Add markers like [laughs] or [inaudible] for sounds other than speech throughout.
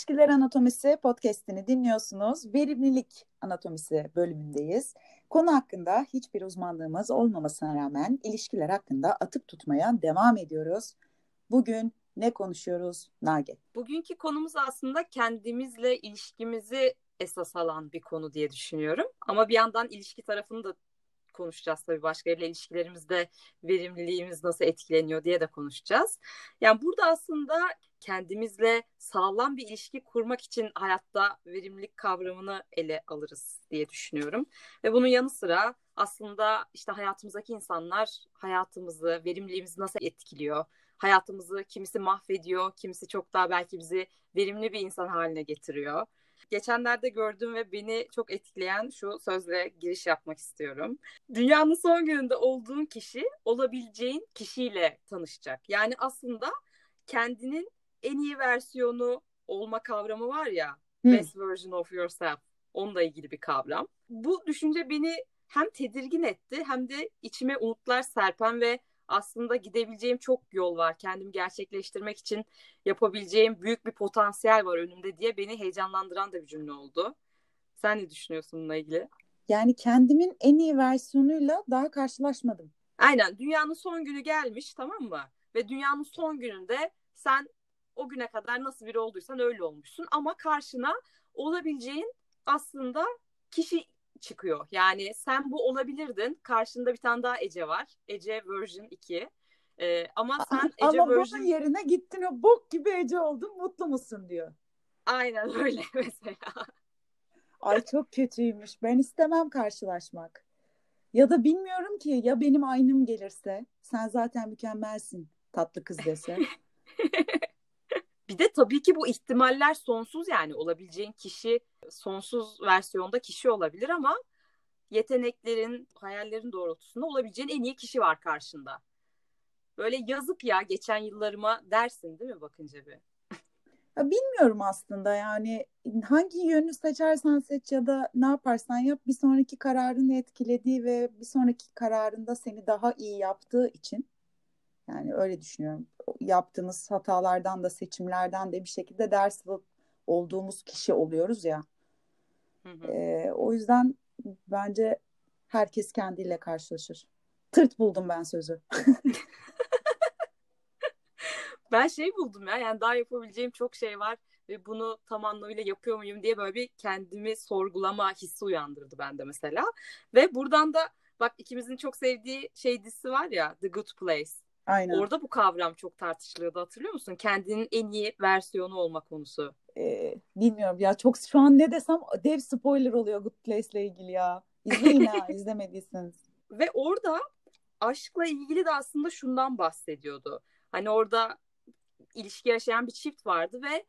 İlişkiler Anatomisi podcast'ini dinliyorsunuz. Verimlilik anatomisi bölümündeyiz. Konu hakkında hiçbir uzmanlığımız olmamasına rağmen ilişkiler hakkında atıp tutmaya devam ediyoruz. Bugün ne konuşuyoruz Nage? Bugünkü konumuz aslında kendimizle ilişkimizi esas alan bir konu diye düşünüyorum. Ama bir yandan ilişki tarafını da konuşacağız tabii başkalarıyla ilişkilerimizde verimliliğimiz nasıl etkileniyor diye de konuşacağız. Yani burada aslında kendimizle sağlam bir ilişki kurmak için hayatta verimlilik kavramını ele alırız diye düşünüyorum. Ve bunun yanı sıra aslında işte hayatımızdaki insanlar hayatımızı, verimliliğimizi nasıl etkiliyor? Hayatımızı kimisi mahvediyor, kimisi çok daha belki bizi verimli bir insan haline getiriyor. Geçenlerde gördüm ve beni çok etkileyen şu sözle giriş yapmak istiyorum. Dünyanın son gününde olduğun kişi olabileceğin kişiyle tanışacak. Yani aslında kendinin en iyi versiyonu olma kavramı var ya. Hmm. Best version of yourself. Onunla ilgili bir kavram. Bu düşünce beni hem tedirgin etti hem de içime umutlar serpen ve aslında gidebileceğim çok yol var. Kendimi gerçekleştirmek için yapabileceğim büyük bir potansiyel var önümde diye beni heyecanlandıran da bir cümle oldu. Sen ne düşünüyorsun bununla ilgili? Yani kendimin en iyi versiyonuyla daha karşılaşmadım. Aynen dünyanın son günü gelmiş tamam mı? Ve dünyanın son gününde sen o güne kadar nasıl biri olduysan öyle olmuşsun ama karşına olabileceğin aslında kişi çıkıyor. Yani sen bu olabilirdin. Karşında bir tane daha Ece var. Ece version 2. Ee, ama sen Ece ama version... bunun yerine gittin o bok gibi Ece oldun mutlu musun diyor. Aynen öyle [laughs] mesela. Ay çok kötüymüş. Ben istemem karşılaşmak. Ya da bilmiyorum ki ya benim aynım gelirse sen zaten mükemmelsin tatlı kız dese. [laughs] Bir de tabii ki bu ihtimaller sonsuz yani olabileceğin kişi sonsuz versiyonda kişi olabilir ama yeteneklerin, hayallerin doğrultusunda olabileceğin en iyi kişi var karşında. Böyle yazık ya geçen yıllarıma dersin değil mi bakınca bir? Ya bilmiyorum aslında yani hangi yönü seçersen seç ya da ne yaparsan yap bir sonraki kararını etkilediği ve bir sonraki kararında seni daha iyi yaptığı için yani öyle düşünüyorum. Yaptığımız hatalardan da seçimlerden de bir şekilde ders alıp olduğumuz kişi oluyoruz ya. Hı hı. E, o yüzden bence herkes kendiyle karşılaşır. Tırt buldum ben sözü. [laughs] ben şey buldum ya yani daha yapabileceğim çok şey var ve bunu tam anlamıyla yapıyor muyum diye böyle bir kendimi sorgulama hissi uyandırdı bende mesela. Ve buradan da bak ikimizin çok sevdiği şey dizisi var ya The Good Place. Aynen. Orada bu kavram çok tartışılıyordu hatırlıyor musun? Kendinin en iyi versiyonu olma konusu. Ee, bilmiyorum ya çok şu an ne desem dev spoiler oluyor Good Place ile ilgili ya. İzleyin ha [laughs] izlemediyseniz. Ve orada aşkla ilgili de aslında şundan bahsediyordu. Hani orada ilişki yaşayan bir çift vardı ve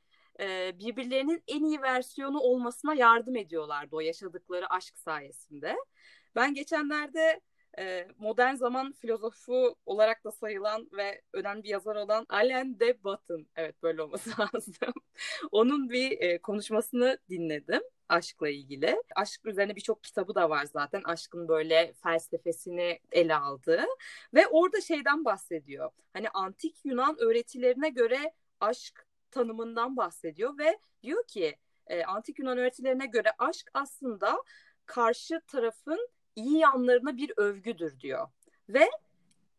e, birbirlerinin en iyi versiyonu olmasına yardım ediyorlardı o yaşadıkları aşk sayesinde. Ben geçenlerde e, modern zaman filozofu olarak da sayılan ve önemli bir yazar olan Alain de Botton, evet böyle olması [laughs] lazım. Onun bir e, konuşmasını dinledim aşkla ilgili. Aşk üzerine birçok kitabı da var zaten. Aşkın böyle felsefesini ele aldığı ve orada şeyden bahsediyor. Hani antik Yunan öğretilerine göre aşk tanımından bahsediyor ve diyor ki e, antik Yunan öğretilerine göre aşk aslında karşı tarafın iyi yanlarına bir övgüdür diyor. Ve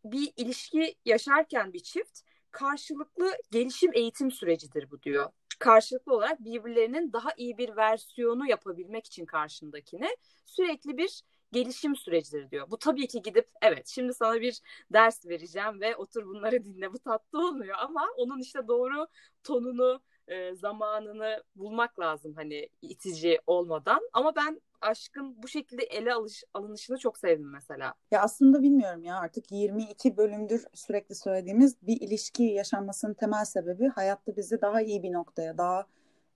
bir ilişki yaşarken bir çift karşılıklı gelişim eğitim sürecidir bu diyor. Karşılıklı olarak birbirlerinin daha iyi bir versiyonu yapabilmek için karşındakine sürekli bir gelişim sürecidir diyor. Bu tabii ki gidip evet şimdi sana bir ders vereceğim ve otur bunları dinle bu tatlı olmuyor ama onun işte doğru tonunu e, zamanını bulmak lazım hani itici olmadan. Ama ben aşkın bu şekilde ele alış, alınışını çok sevdim mesela. Ya aslında bilmiyorum ya artık 22 bölümdür sürekli söylediğimiz bir ilişki yaşanmasının temel sebebi hayatta bizi daha iyi bir noktaya daha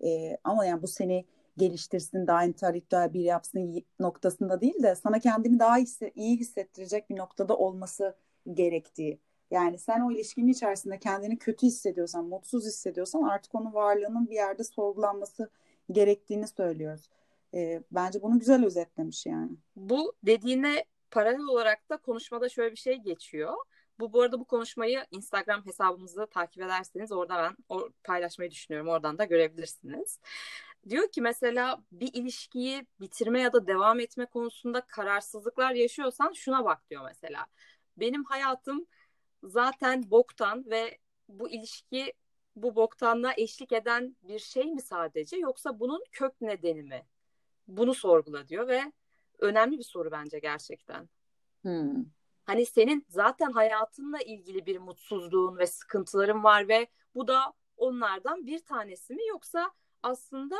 e, ama yani bu seni geliştirsin, daha entelektüel bir yapsın noktasında değil de sana kendini daha iyi hissettirecek bir noktada olması gerektiği. Yani sen o ilişkinin içerisinde kendini kötü hissediyorsan, mutsuz hissediyorsan artık onun varlığının bir yerde sorgulanması gerektiğini söylüyoruz. E, bence bunu güzel özetlemiş yani. Bu dediğine paralel olarak da konuşmada şöyle bir şey geçiyor. Bu bu arada bu konuşmayı Instagram hesabımızda takip ederseniz orada ben o, paylaşmayı düşünüyorum. Oradan da görebilirsiniz. Diyor ki mesela bir ilişkiyi bitirme ya da devam etme konusunda kararsızlıklar yaşıyorsan şuna bak diyor mesela. Benim hayatım zaten boktan ve bu ilişki bu boktanlığa eşlik eden bir şey mi sadece yoksa bunun kök nedeni mi? Bunu sorgula diyor ve önemli bir soru bence gerçekten. Hmm. Hani senin zaten hayatınla ilgili bir mutsuzluğun ve sıkıntıların var ve bu da onlardan bir tanesi mi yoksa aslında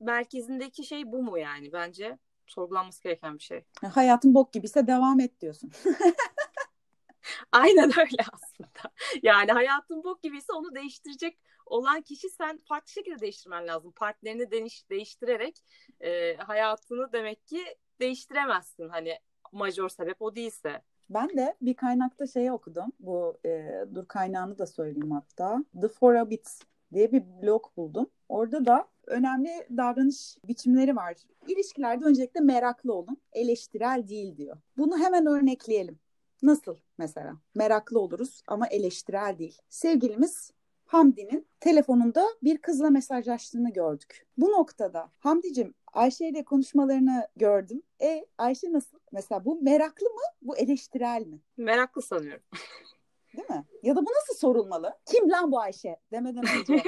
merkezindeki şey bu mu yani bence sorgulanması gereken bir şey. Hayatın bok gibiyse devam et diyorsun. [laughs] Aynen öyle aslında. [laughs] Yani hayatın bok gibiyse onu değiştirecek olan kişi sen farklı şekilde değiştirmen lazım. Partnerini değiş, değiştirerek e, hayatını demek ki değiştiremezsin. Hani major sebep o değilse. Ben de bir kaynakta şeyi okudum. Bu e, dur kaynağını da söyleyeyim hatta. The Four Habits diye bir blog buldum. Orada da önemli davranış biçimleri var. İlişkilerde öncelikle meraklı olun, eleştirel değil diyor. Bunu hemen örnekleyelim. Nasıl mesela? Meraklı oluruz ama eleştirel değil. Sevgilimiz Hamdi'nin telefonunda bir kızla mesajlaştığını gördük. Bu noktada Hamdi'cim Ayşe ile konuşmalarını gördüm. E Ayşe nasıl? Mesela bu meraklı mı? Bu eleştirel mi? Meraklı sanıyorum. [laughs] Değil mi? Ya da bu nasıl sorulmalı? Kim lan bu Ayşe? Demeden önce. [laughs]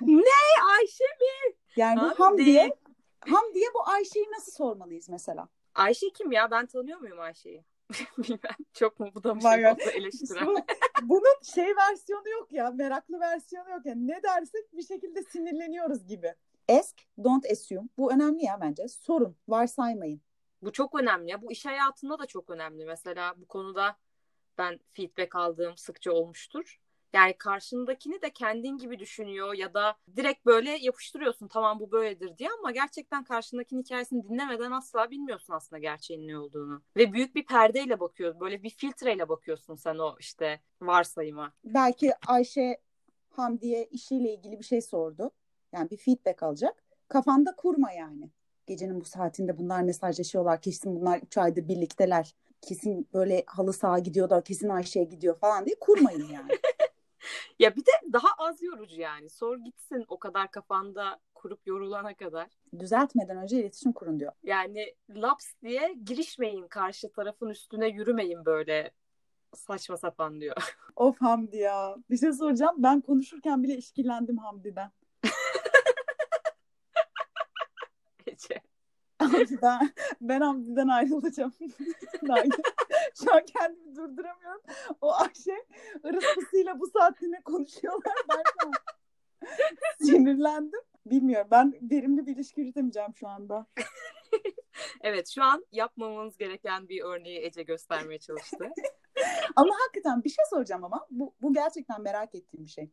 ne Ayşe mi? Yani bu Hamdi'ye Hamdi'ye bu Ayşe'yi nasıl sormalıyız mesela? Ayşe kim ya? Ben tanıyor muyum Ayşe'yi? [laughs] Bilmem. Çok mu bu da bir şey olsa eleştiren. Bunun şey versiyonu yok ya. Meraklı versiyonu yok ya. Ne dersek bir şekilde sinirleniyoruz gibi. Ask, don't assume. Bu önemli ya bence. Sorun, varsaymayın. Bu çok önemli ya. Bu iş hayatında da çok önemli. Mesela bu konuda ben feedback aldığım sıkça olmuştur. Yani karşındakini de kendin gibi düşünüyor ya da direkt böyle yapıştırıyorsun tamam bu böyledir diye ama gerçekten karşındakinin hikayesini dinlemeden asla bilmiyorsun aslında gerçeğin ne olduğunu. Ve büyük bir perdeyle bakıyorsun. Böyle bir filtreyle bakıyorsun sen o işte varsayıma. Belki Ayşe Hamdi'ye işiyle ilgili bir şey sordu. Yani bir feedback alacak. Kafanda kurma yani. Gecenin bu saatinde bunlar mesajlaşıyorlar. Kesin bunlar 3 aydır birlikteler. Kesin böyle halı sağa gidiyorlar. Kesin Ayşe'ye gidiyor falan diye kurmayın yani. [laughs] ya bir de daha az yorucu yani. Sor gitsin o kadar kafanda kurup yorulana kadar. Düzeltmeden önce iletişim kurun diyor. Yani laps diye girişmeyin karşı tarafın üstüne yürümeyin böyle saçma sapan diyor. [laughs] Of Hamdi ya. Bir şey soracağım. Ben konuşurken bile işkillendim Hamdi'den. Ece. ben, ben Hamdi'den ayrılacağım. [laughs] Şu an kendimi durduramıyorum. O Ayşe ırıspısıyla bu saatinde konuşuyorlar. Ben şu [laughs] sinirlendim. Bilmiyorum. Ben verimli bir ilişki yürütemeyeceğim şu anda. [laughs] evet şu an yapmamamız gereken bir örneği Ece göstermeye çalıştı. [laughs] ama hakikaten bir şey soracağım ama bu, bu gerçekten merak ettiğim bir şey.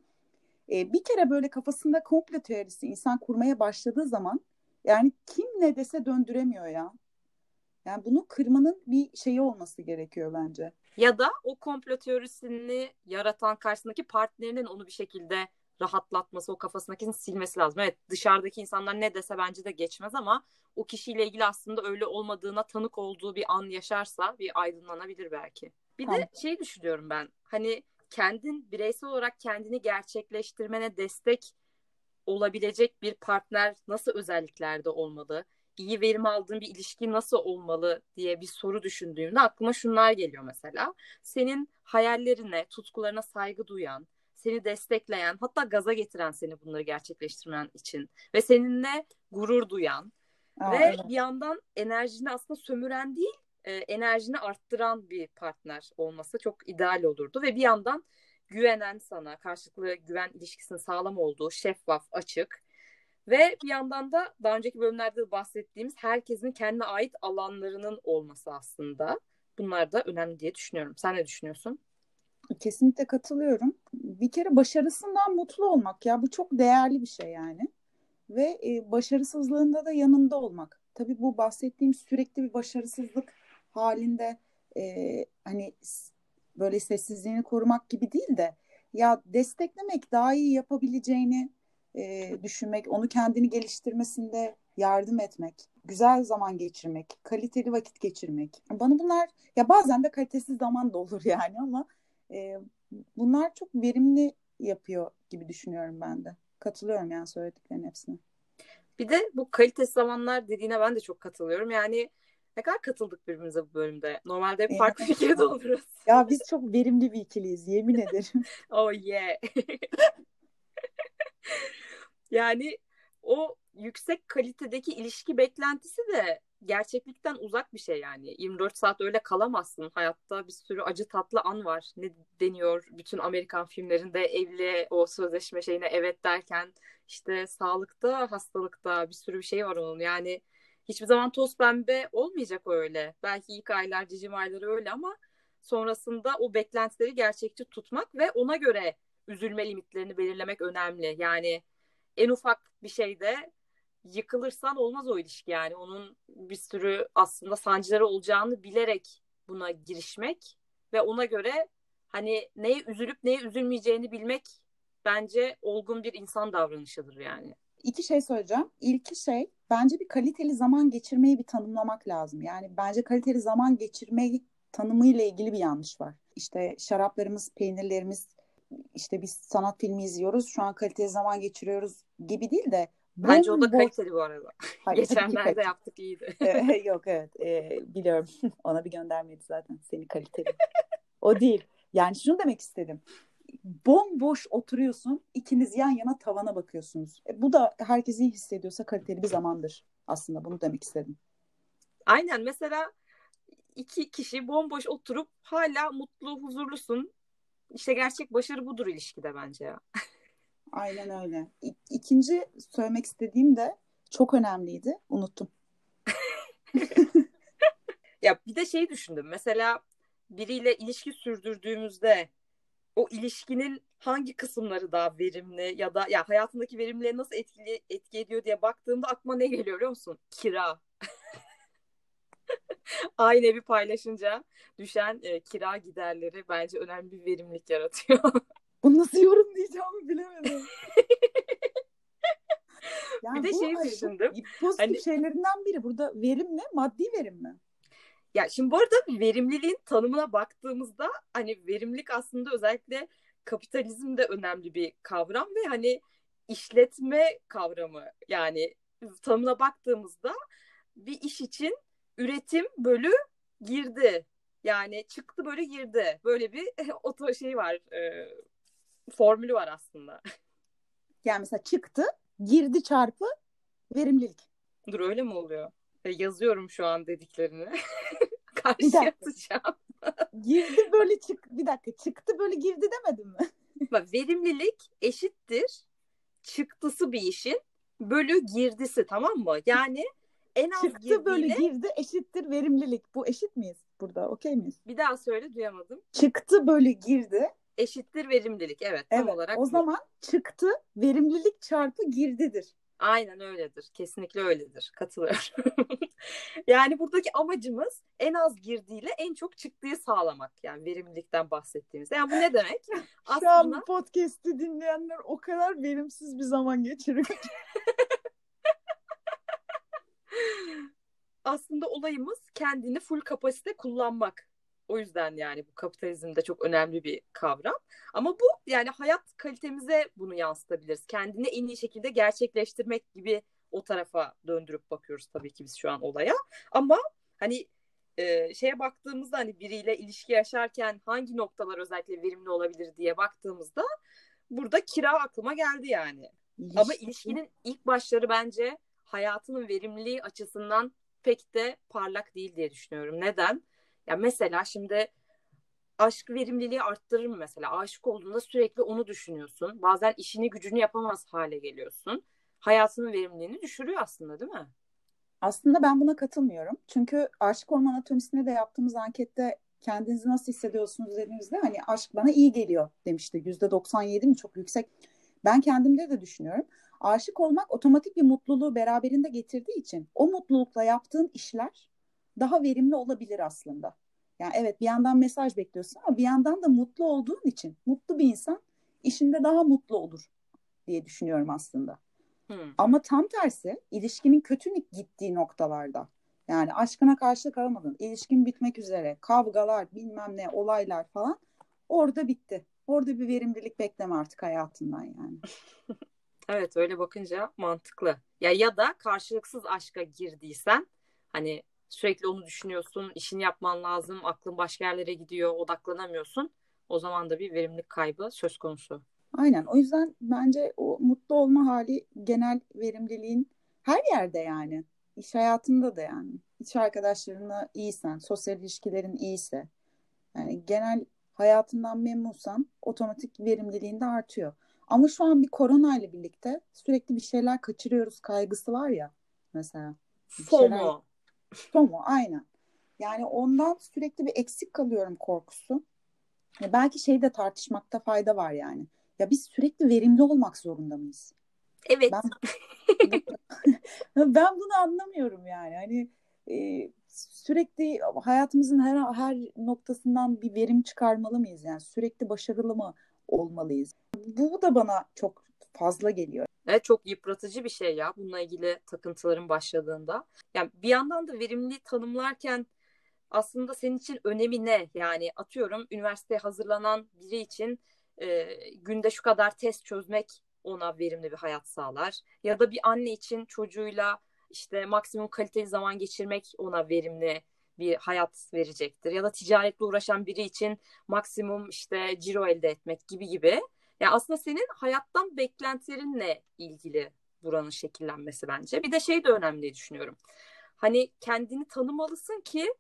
Ee, bir kere böyle kafasında komplo teorisi insan kurmaya başladığı zaman yani kim ne dese döndüremiyor ya. Yani bunu kırmanın bir şeyi olması gerekiyor bence. Ya da o komplo teorisini yaratan karşısındaki partnerinin onu bir şekilde rahatlatması, o kafasındakini silmesi lazım. Evet dışarıdaki insanlar ne dese bence de geçmez ama o kişiyle ilgili aslında öyle olmadığına tanık olduğu bir an yaşarsa bir aydınlanabilir belki. Bir tamam. de şey düşünüyorum ben. Hani kendin bireysel olarak kendini gerçekleştirmene destek olabilecek bir partner nasıl özelliklerde olmalı? İyi verim aldığın bir ilişki nasıl olmalı diye bir soru düşündüğümde aklıma şunlar geliyor mesela. Senin hayallerine, tutkularına saygı duyan, seni destekleyen, hatta gaza getiren seni bunları gerçekleştirmen için ve seninle gurur duyan Aa, ve evet. bir yandan enerjini aslında sömüren değil, e, enerjini arttıran bir partner olması çok ideal olurdu ve bir yandan güvenen sana, karşılıklı güven ilişkisinin sağlam olduğu, şeffaf, açık ve bir yandan da daha önceki bölümlerde de bahsettiğimiz herkesin kendine ait alanlarının olması aslında. Bunlar da önemli diye düşünüyorum. Sen ne düşünüyorsun? Kesinlikle katılıyorum. Bir kere başarısından mutlu olmak ya bu çok değerli bir şey yani. Ve e, başarısızlığında da yanında olmak. Tabii bu bahsettiğim sürekli bir başarısızlık halinde e, hani böyle sessizliğini korumak gibi değil de ya desteklemek daha iyi yapabileceğini e, düşünmek, onu kendini geliştirmesinde yardım etmek, güzel zaman geçirmek, kaliteli vakit geçirmek. Bana bunlar ya bazen de kalitesiz zaman da olur [laughs] yani ama e, bunlar çok verimli yapıyor gibi düşünüyorum ben de. Katılıyorum yani söylediklerin hepsine. Bir de bu kalitesiz zamanlar dediğine ben de çok katılıyorum. Yani ne kadar katıldık birbirimize bu bölümde. Normalde hep farklı [laughs] fikirde oluruz. Ya biz çok verimli bir ikiliyiz yemin ederim. [laughs] oh yeah. Yani o yüksek kalitedeki ilişki beklentisi de gerçeklikten uzak bir şey yani. 24 saat öyle kalamazsın. Hayatta bir sürü acı tatlı an var. Ne deniyor bütün Amerikan filmlerinde evli o sözleşme şeyine evet derken işte sağlıkta, hastalıkta bir sürü bir şey var onun. Yani hiçbir zaman toz pembe olmayacak öyle. Belki ilk aylar, cicim ayları öyle ama sonrasında o beklentileri gerçekçi tutmak ve ona göre üzülme limitlerini belirlemek önemli. Yani en ufak bir şeyde yıkılırsan olmaz o ilişki yani. Onun bir sürü aslında sancıları olacağını bilerek buna girişmek ve ona göre hani neye üzülüp neye üzülmeyeceğini bilmek bence olgun bir insan davranışıdır yani. İki şey söyleyeceğim. İlki şey bence bir kaliteli zaman geçirmeyi bir tanımlamak lazım. Yani bence kaliteli zaman geçirmeyi tanımıyla ilgili bir yanlış var. İşte şaraplarımız, peynirlerimiz, işte biz sanat filmi izliyoruz, şu an kaliteli zaman geçiriyoruz gibi değil de Bence o da kaliteli bu arada. [laughs] Hayır, [laughs] Geçenlerde yaptık iyiydi. [laughs] Yok evet e, biliyorum. Ona bir göndermedi zaten seni kaliteli. o değil. Yani şunu demek istedim. Bomboş oturuyorsun. ikiniz yan yana tavana bakıyorsunuz. E, bu da herkes iyi hissediyorsa kaliteli bir zamandır. Aslında bunu demek istedim. Aynen mesela iki kişi bomboş oturup hala mutlu, huzurlusun. İşte gerçek başarı budur ilişkide bence ya. Aynen öyle. İ- ikinci söylemek istediğim de çok önemliydi. Unuttum. [laughs] ya bir de şey düşündüm. Mesela biriyle ilişki sürdürdüğümüzde o ilişkinin hangi kısımları daha verimli ya da ya hayatındaki verimliliğe nasıl etkili, etki ediyor diye baktığımda aklıma ne geliyor biliyor musun? Kira. [laughs] Aynı evi paylaşınca düşen e, kira giderleri bence önemli bir verimlilik yaratıyor. [laughs] Bunu nasıl yorumlayacağımı bilemedim. yani [laughs] bir de şey düşündüm. Pozitif hani... şeylerinden biri. Burada verim ne? Maddi verim mi? Ya şimdi bu arada verimliliğin tanımına baktığımızda hani verimlilik aslında özellikle kapitalizmde önemli bir kavram ve hani işletme kavramı yani tanımına baktığımızda bir iş için üretim bölü girdi yani çıktı böyle girdi böyle bir [laughs] oto şey var e, formülü var aslında. Yani mesela çıktı, girdi çarpı verimlilik. Dur öyle mi oluyor? E, yazıyorum şu an dediklerini. [laughs] Karşı atacağım. girdi böyle çık bir dakika çıktı böyle girdi demedim mi? [laughs] Bak verimlilik eşittir çıktısı bir işin bölü girdisi tamam mı? Yani en az çıktı girdiğiyle... böyle girdi eşittir verimlilik. Bu eşit miyiz burada? Okey miyiz? Bir daha söyle duyamadım. Çıktı böyle girdi eşittir verimlilik. Evet, evet tam olarak. O bu. zaman çıktı verimlilik çarpı girdidir. Aynen öyledir. Kesinlikle öyledir. Katılıyorum. [laughs] yani buradaki amacımız en az girdiğiyle en çok çıktığı sağlamak. Yani verimlilikten bahsettiğimizde. Yani bu ne demek? [laughs] Şu an podcast'i dinleyenler o kadar verimsiz bir zaman geçiriyor. [laughs] [laughs] Aslında olayımız kendini full kapasite kullanmak. O yüzden yani bu kapitalizmde çok önemli bir kavram. Ama bu yani hayat kalitemize bunu yansıtabiliriz. Kendini en iyi şekilde gerçekleştirmek gibi o tarafa döndürüp bakıyoruz tabii ki biz şu an olaya. Ama hani e, şeye baktığımızda hani biriyle ilişki yaşarken hangi noktalar özellikle verimli olabilir diye baktığımızda burada kira aklıma geldi yani. İlişki. Ama ilişkinin ilk başları bence hayatının verimliliği açısından pek de parlak değil diye düşünüyorum. Neden? Ya mesela şimdi aşk verimliliği arttırır mı mesela? Aşık olduğunda sürekli onu düşünüyorsun. Bazen işini gücünü yapamaz hale geliyorsun. Hayatının verimliliğini düşürüyor aslında değil mi? Aslında ben buna katılmıyorum. Çünkü aşık olma anatomisinde de yaptığımız ankette kendinizi nasıl hissediyorsunuz dediğimizde hani aşk bana iyi geliyor demişti. Yüzde 97 mi çok yüksek. Ben kendimde de düşünüyorum. Aşık olmak otomatik bir mutluluğu beraberinde getirdiği için o mutlulukla yaptığın işler daha verimli olabilir aslında. Yani evet bir yandan mesaj bekliyorsun ama bir yandan da mutlu olduğun için mutlu bir insan işinde daha mutlu olur diye düşünüyorum aslında. Hmm. Ama tam tersi ilişkinin kötü gittiği noktalarda yani aşkına karşılık alamadın. İlişkin bitmek üzere. Kavgalar, bilmem ne, olaylar falan. Orada bitti. Orada bir verimlilik bekleme artık hayatından yani. [laughs] evet öyle bakınca mantıklı. Ya ya da karşılıksız aşka girdiysen hani sürekli onu düşünüyorsun, işini yapman lazım, aklın başka yerlere gidiyor, odaklanamıyorsun. O zaman da bir verimlilik kaybı söz konusu. Aynen. O yüzden bence o mutlu olma hali genel verimliliğin her yerde yani. İş hayatında da yani. İş arkadaşlarınla iyisen, sosyal ilişkilerin iyiyse, yani genel hayatından memnunsan otomatik verimliliğin de artıyor. Ama şu an bir korona ile birlikte sürekli bir şeyler kaçırıyoruz kaygısı var ya mesela. FOMO. Şeyler... FOMO aynen. Yani ondan sürekli bir eksik kalıyorum korkusu. Ya belki şeyi de tartışmakta fayda var yani. Ya biz sürekli verimli olmak zorunda mıyız? Evet. Ben, [laughs] [laughs] ben bunu anlamıyorum yani. Hani e, sürekli hayatımızın her her noktasından bir verim çıkarmalı mıyız? Yani sürekli başarılı mı olmalıyız? Bu da bana çok fazla geliyor. Evet çok yıpratıcı bir şey ya bununla ilgili takıntıların başladığında. Yani bir yandan da verimli tanımlarken aslında senin için önemi ne? Yani atıyorum üniversiteye hazırlanan biri için e, günde şu kadar test çözmek ona verimli bir hayat sağlar. Ya da bir anne için çocuğuyla işte maksimum kaliteli zaman geçirmek ona verimli bir hayat verecektir. Ya da ticaretle uğraşan biri için maksimum işte ciro elde etmek gibi gibi. Yani aslında senin hayattan beklentilerinle ilgili buranın şekillenmesi bence. Bir de şey de önemli düşünüyorum. Hani kendini tanımalısın ki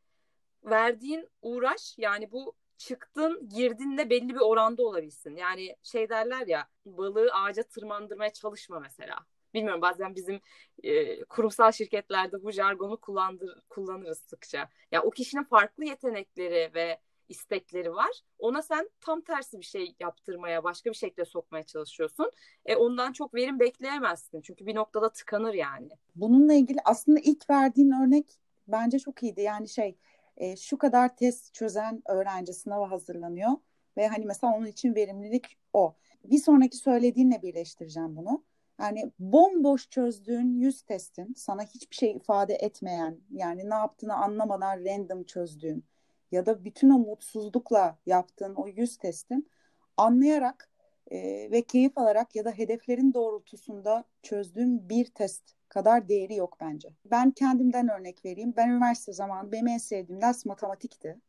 verdiğin uğraş yani bu çıktın girdin de belli bir oranda olabilsin. Yani şey derler ya balığı ağaca tırmandırmaya çalışma mesela. Bilmiyorum bazen bizim e, kurumsal şirketlerde bu jargonu kullandır, kullanırız sıkça. Ya o kişinin farklı yetenekleri ve istekleri var. Ona sen tam tersi bir şey yaptırmaya, başka bir şekilde sokmaya çalışıyorsun. E ondan çok verim bekleyemezsin. Çünkü bir noktada tıkanır yani. Bununla ilgili aslında ilk verdiğin örnek bence çok iyiydi. Yani şey e, şu kadar test çözen öğrenci sınava hazırlanıyor ve hani mesela onun için verimlilik o. Bir sonraki söylediğinle birleştireceğim bunu. Yani bomboş çözdüğün yüz testin sana hiçbir şey ifade etmeyen yani ne yaptığını anlamadan random çözdüğün ya da bütün o mutsuzlukla yaptığın o yüz testin anlayarak e, ve keyif alarak ya da hedeflerin doğrultusunda çözdüğün bir test kadar değeri yok bence. Ben kendimden örnek vereyim. Ben üniversite zamanı benim en sevdiğim ders matematikti.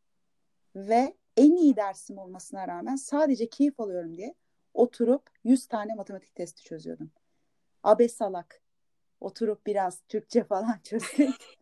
Ve en iyi dersim olmasına rağmen sadece keyif alıyorum diye oturup 100 tane matematik testi çözüyordum. Abe salak. Oturup biraz Türkçe falan [laughs] çözmek.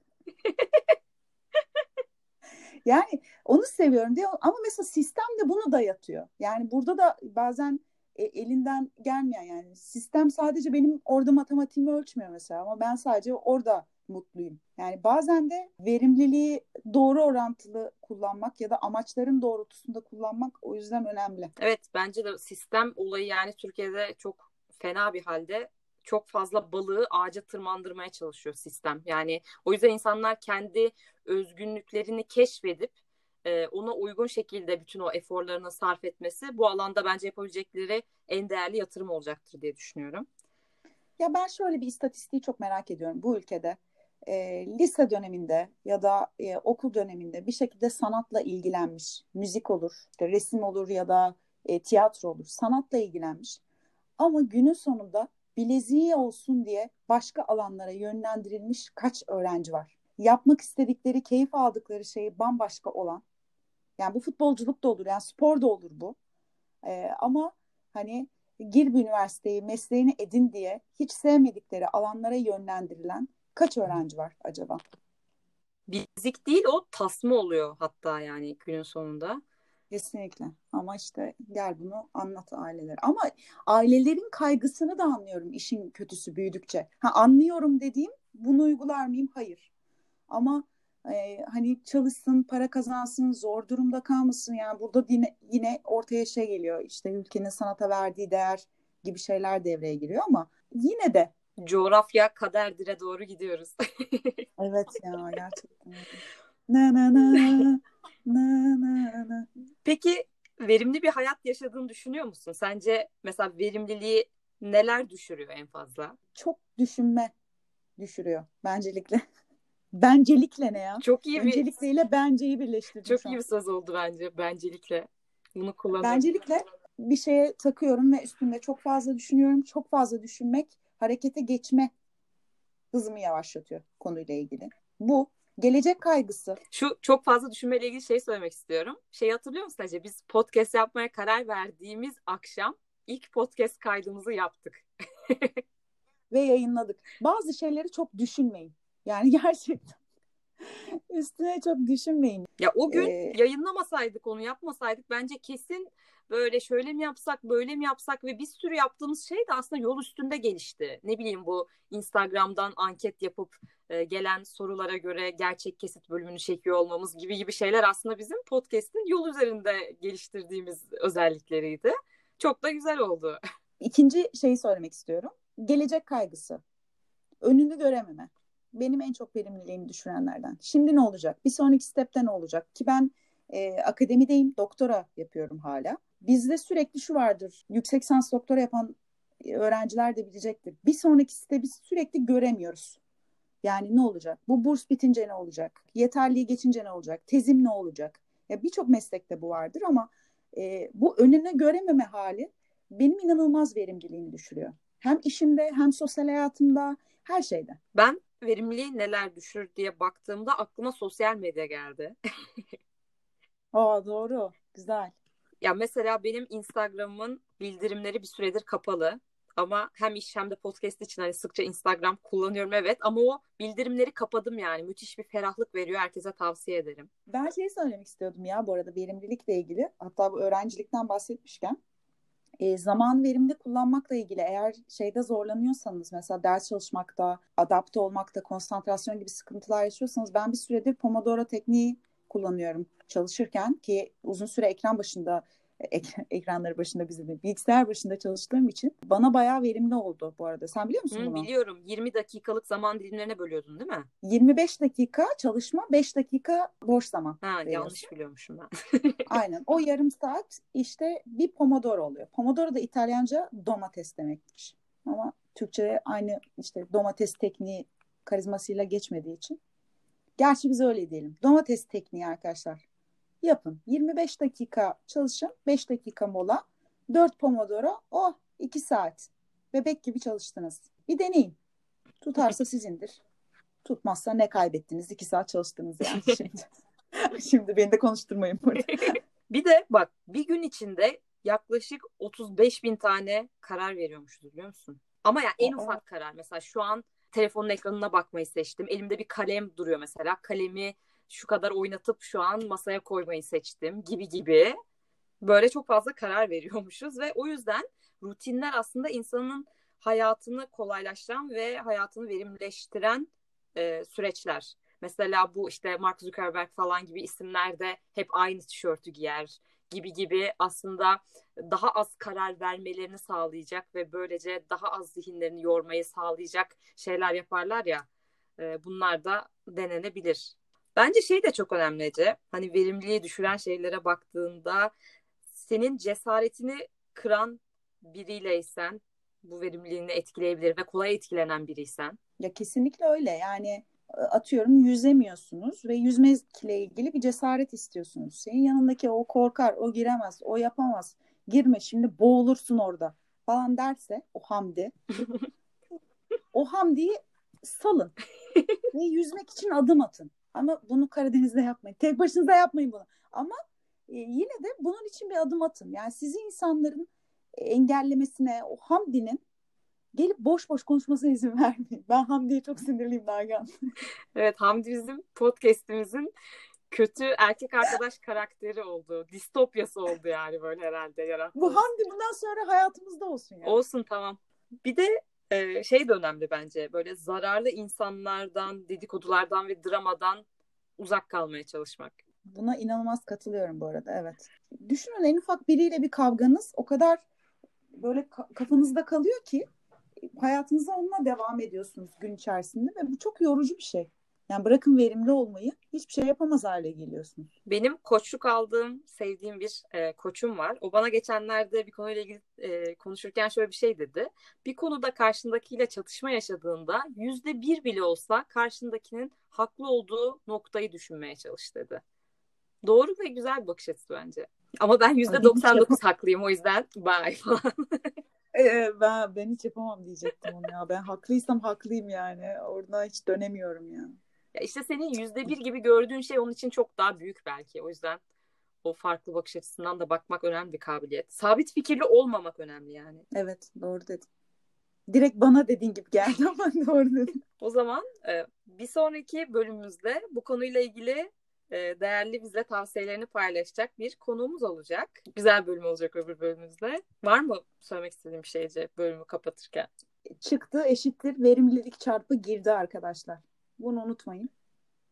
yani onu seviyorum diye ama mesela sistem de bunu dayatıyor. Yani burada da bazen e, elinden gelmeyen yani sistem sadece benim orada matematiğimi ölçmüyor mesela ama ben sadece orada mutluyum. Yani bazen de verimliliği doğru orantılı kullanmak ya da amaçların doğrultusunda kullanmak o yüzden önemli. Evet bence de sistem olayı yani Türkiye'de çok fena bir halde çok fazla balığı ağaca tırmandırmaya çalışıyor sistem. Yani o yüzden insanlar kendi özgünlüklerini keşfedip e, ona uygun şekilde bütün o eforlarını sarf etmesi bu alanda bence yapabilecekleri en değerli yatırım olacaktır diye düşünüyorum. Ya ben şöyle bir istatistiği çok merak ediyorum bu ülkede. E, lise döneminde ya da e, okul döneminde bir şekilde sanatla ilgilenmiş, müzik olur, işte resim olur ya da e, tiyatro olur, sanatla ilgilenmiş. Ama günün sonunda bileziği olsun diye başka alanlara yönlendirilmiş kaç öğrenci var? Yapmak istedikleri, keyif aldıkları şeyi bambaşka olan yani bu futbolculuk da olur, yani spor da olur bu. Ee, ama hani gir bir üniversiteyi, mesleğini edin diye hiç sevmedikleri alanlara yönlendirilen kaç öğrenci var acaba? Bizik değil o tasma oluyor hatta yani günün sonunda. Kesinlikle. Ama işte gel bunu anlat ailelere. Ama ailelerin kaygısını da anlıyorum işin kötüsü büyüdükçe. Ha anlıyorum dediğim bunu uygular mıyım? Hayır. Ama e, hani çalışsın, para kazansın, zor durumda kalmasın. Yani burada yine, yine ortaya şey geliyor. İşte ülkenin sanata verdiği değer gibi şeyler devreye giriyor ama yine de coğrafya kaderdire doğru gidiyoruz. [laughs] evet ya gerçekten. Na na na. Peki verimli bir hayat yaşadığını düşünüyor musun? Sence mesela verimliliği neler düşürüyor en fazla? Çok düşünme düşürüyor bencelikle. [laughs] bencelikle ne ya? Çok iyi bir Öncelikle ile benceyi birleştirdim çok an. iyi bir söz oldu bence bencelikle. Bunu kullanıyorum. Bencelikle bir şeye takıyorum ve üstünde çok fazla düşünüyorum. Çok fazla düşünmek harekete geçme hızımı yavaşlatıyor konuyla ilgili. Bu gelecek kaygısı. Şu çok fazla düşünmeyle ilgili şey söylemek istiyorum. Şey hatırlıyor musun Ece? Biz podcast yapmaya karar verdiğimiz akşam ilk podcast kaydımızı yaptık. [laughs] ve yayınladık. Bazı şeyleri çok düşünmeyin. Yani [laughs] gerçekten [laughs] üstüne çok düşünmeyin. Ya o gün Ee, yayınlamasaydık onu yapmasaydık bence kesin böyle şöyle mi yapsak böyle mi yapsak ve bir sürü yaptığımız şey de aslında yol üstünde gelişti. Ne bileyim bu Instagram'dan anket yapıp e, gelen sorulara göre gerçek kesit bölümünü çekiyor olmamız gibi gibi şeyler aslında bizim podcast'in yol üzerinde geliştirdiğimiz özellikleriydi. Çok da güzel oldu. İkinci şeyi söylemek istiyorum. Gelecek kaygısı. Önünü görememe. Benim en çok verimliliğimi düşürenlerden. Şimdi ne olacak? Bir sonraki stepte ne olacak? Ki ben e, akademideyim, doktora yapıyorum hala. Bizde sürekli şu vardır. Yüksek lisans doktora yapan öğrenciler de bilecektir. Bir sonraki step'i biz sürekli göremiyoruz. Yani ne olacak? Bu burs bitince ne olacak? Yeterliği geçince ne olacak? Tezim ne olacak? Ya birçok meslekte bu vardır ama e, bu önüne görememe hali benim inanılmaz verimliliğimi düşürüyor. Hem işimde hem sosyal hayatımda her şeyde. Ben verimliliği neler düşürür diye baktığımda aklıma sosyal medya geldi. Aa doğru. Güzel. Ya mesela benim Instagram'ın bildirimleri bir süredir kapalı. Ama hem iş hem de podcast için hani sıkça Instagram kullanıyorum evet. Ama o bildirimleri kapadım yani. Müthiş bir ferahlık veriyor. Herkese tavsiye ederim. Ben şey söylemek istiyordum ya bu arada verimlilikle ilgili. Hatta bu öğrencilikten bahsetmişken. E, zaman verimli kullanmakla ilgili eğer şeyde zorlanıyorsanız mesela ders çalışmakta, adapte olmakta, konsantrasyon gibi sıkıntılar yaşıyorsanız ben bir süredir Pomodoro tekniği kullanıyorum çalışırken ki uzun süre ekran başında ek- ekranları başında bizim bilgisayar başında çalıştığım için bana bayağı verimli oldu bu arada. Sen biliyor musun Hı, bunu? biliyorum. 20 dakikalık zaman dilimlerine bölüyordun değil mi? 25 dakika çalışma, 5 dakika boş zaman. Ha, veriyorsun. yanlış biliyormuşum ben. [laughs] Aynen. O yarım saat işte bir pomodoro oluyor. Pomodoro da İtalyanca domates demekmiş. Ama Türkçe'ye aynı işte domates tekniği karizmasıyla geçmediği için. Gerçi biz öyle diyelim. Domates tekniği arkadaşlar. Yapın. 25 dakika çalışın. 5 dakika mola. 4 pomodoro. Oh 2 saat. Bebek gibi çalıştınız. Bir deneyin. Tutarsa sizindir. Tutmazsa ne kaybettiniz? 2 saat çalıştınız yani [laughs] şimdi. şimdi beni de konuşturmayın burada. [laughs] Bir de bak bir gün içinde yaklaşık 35 bin tane karar veriyormuşuz biliyor musun? Ama yani en Aa. ufak karar. Mesela şu an telefonun ekranına bakmayı seçtim. Elimde bir kalem duruyor mesela. Kalemi şu kadar oynatıp şu an masaya koymayı seçtim gibi gibi. Böyle çok fazla karar veriyormuşuz ve o yüzden rutinler aslında insanın hayatını kolaylaştıran ve hayatını verimleştiren e, süreçler. Mesela bu işte Mark Zuckerberg falan gibi isimler de hep aynı tişörtü giyer gibi gibi aslında daha az karar vermelerini sağlayacak ve böylece daha az zihinlerini yormayı sağlayacak şeyler yaparlar ya e, bunlar da denenebilir. Bence şey de çok önemli Ece. Hani verimliliği düşüren şeylere baktığında senin cesaretini kıran biriyleysen bu verimliliğini etkileyebilir ve kolay etkilenen biriysen. Ya kesinlikle öyle. Yani e, atıyorum yüzemiyorsunuz ve yüzmekle ilgili bir cesaret istiyorsunuz. Senin yanındaki o korkar, o giremez, o yapamaz. Girme şimdi boğulursun orada falan derse o Hamdi. [laughs] o Hamdi'yi salın [laughs] ve yüzmek için adım atın. Ama bunu Karadeniz'de yapmayın. Tek başınıza yapmayın bunu. Ama e, yine de bunun için bir adım atın. Yani sizi insanların engellemesine, o Hamdi'nin gelip boş boş konuşmasına izin [laughs] vermeyin. Ben Hamdi'ye çok sinirliyim Nagihan. Evet Hamdi bizim podcast'imizin kötü erkek arkadaş karakteri oldu. Distopyası oldu yani böyle herhalde yarattığımız. Bu Hamdi bundan sonra hayatımızda olsun yani. Olsun tamam. Bir de e, şey de önemli bence böyle zararlı insanlardan, dedikodulardan ve dramadan uzak kalmaya çalışmak. Buna inanılmaz katılıyorum bu arada evet. Düşünün en ufak biriyle bir kavganız o kadar böyle ka- kafanızda kalıyor ki hayatınıza onunla devam ediyorsunuz gün içerisinde ve bu çok yorucu bir şey. Yani bırakın verimli olmayı hiçbir şey yapamaz hale geliyorsunuz. Benim koçluk aldığım, sevdiğim bir e, koçum var. O bana geçenlerde bir konuyla ilgili e, konuşurken şöyle bir şey dedi. Bir konuda karşındakiyle çatışma yaşadığında yüzde bir bile olsa karşındakinin haklı olduğu noktayı düşünmeye çalış dedi. Doğru ve güzel bir bakış açısı bence. Ama ben yüzde 99 haklıyım o yüzden bye falan. ee, [laughs] ben, ben hiç yapamam diyecektim onu ya. Ben haklıysam haklıyım yani. Oradan hiç dönemiyorum ya. Ya işte senin yüzde bir gibi gördüğün şey onun için çok daha büyük belki. O yüzden o farklı bakış açısından da bakmak önemli bir kabiliyet. Sabit fikirli olmamak önemli yani. Evet doğru dedim. Direkt bana dediğin gibi geldi ama [laughs] doğru dedim. O zaman e, bir sonraki bölümümüzde bu konuyla ilgili e, değerli bize tavsiyelerini paylaşacak bir konuğumuz olacak. Güzel bölüm olacak öbür bölümümüzde. Var mı söylemek istediğim bir şeyce bölümü kapatırken? Çıktı eşittir verimlilik çarpı girdi arkadaşlar. Bunu unutmayın.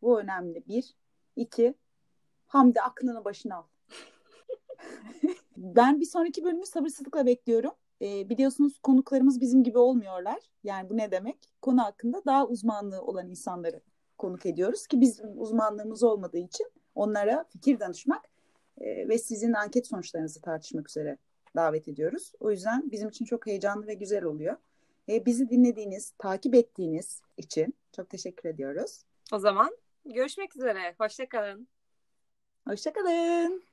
Bu önemli. Bir. iki. Hamdi aklını başına al. ben bir sonraki bölümü sabırsızlıkla bekliyorum. Ee, biliyorsunuz konuklarımız bizim gibi olmuyorlar. Yani bu ne demek? Konu hakkında daha uzmanlığı olan insanları konuk ediyoruz ki biz uzmanlığımız olmadığı için onlara fikir danışmak e, ve sizin anket sonuçlarınızı tartışmak üzere davet ediyoruz. O yüzden bizim için çok heyecanlı ve güzel oluyor. E, bizi dinlediğiniz, takip ettiğiniz için çok teşekkür ediyoruz. O zaman görüşmek üzere. Hoşçakalın. Hoşçakalın.